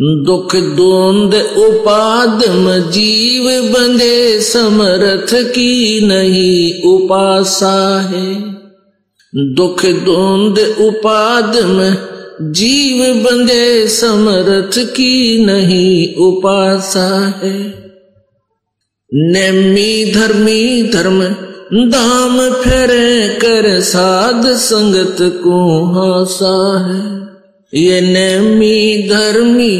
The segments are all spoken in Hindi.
दुख द्वंद उपादम जीव बंधे समर्थ की नहीं उपासा है। दुख द्वंद उपादम जीव बंधे समरथ की नहीं उपासा है। नेमी धर्मी धर्म दाम फेरे कर साध संगत को हासा है। ये नेमी धर्मी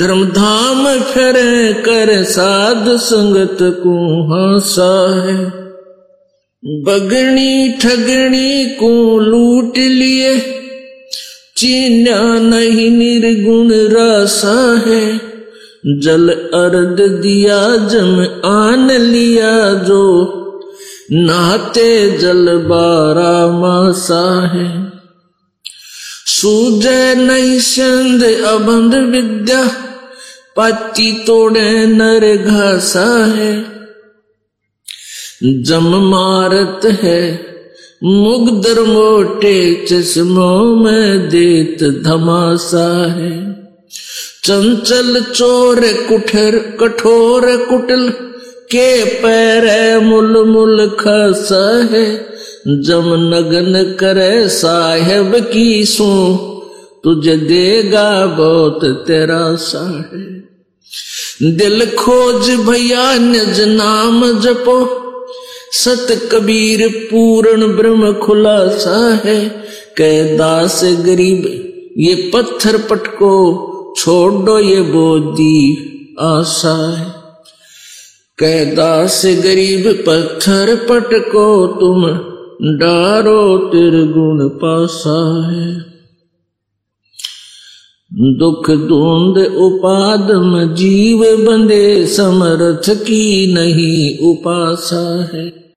धर्म धाम फिर कर साध संगत को हासा है बगनी ठगनी को लूट लिए चीना नहीं निर्गुण रासा है। जल अर्ध दिया जम आन लिया जो नहाते जल बारा मासा है। संद अबंध विद्या पति तोड़े नर घासा है। जम मारत है मुगदर मोटे चश्मों में देत धमासा है। चंचल चोर कुठर, कठोर कुटल, के पैर मुल मुल खसा है। जम नगन करे साहेब की सू, तुझे देगा बहुत तेरा साहे दिल खोज भैया निज नाम जपो, सत कबीर पूर्ण ब्रह्म खुलासा है। कैदास गरीब, ये पत्थर पटको, छोड़ ये बोधी आशा है। कैदास गरीब, पत्थर पटको तुम डारो तिर गुण पासा है। दुख धुंध उपादम जीव बंदे समर्थ की नहीं उपासा है।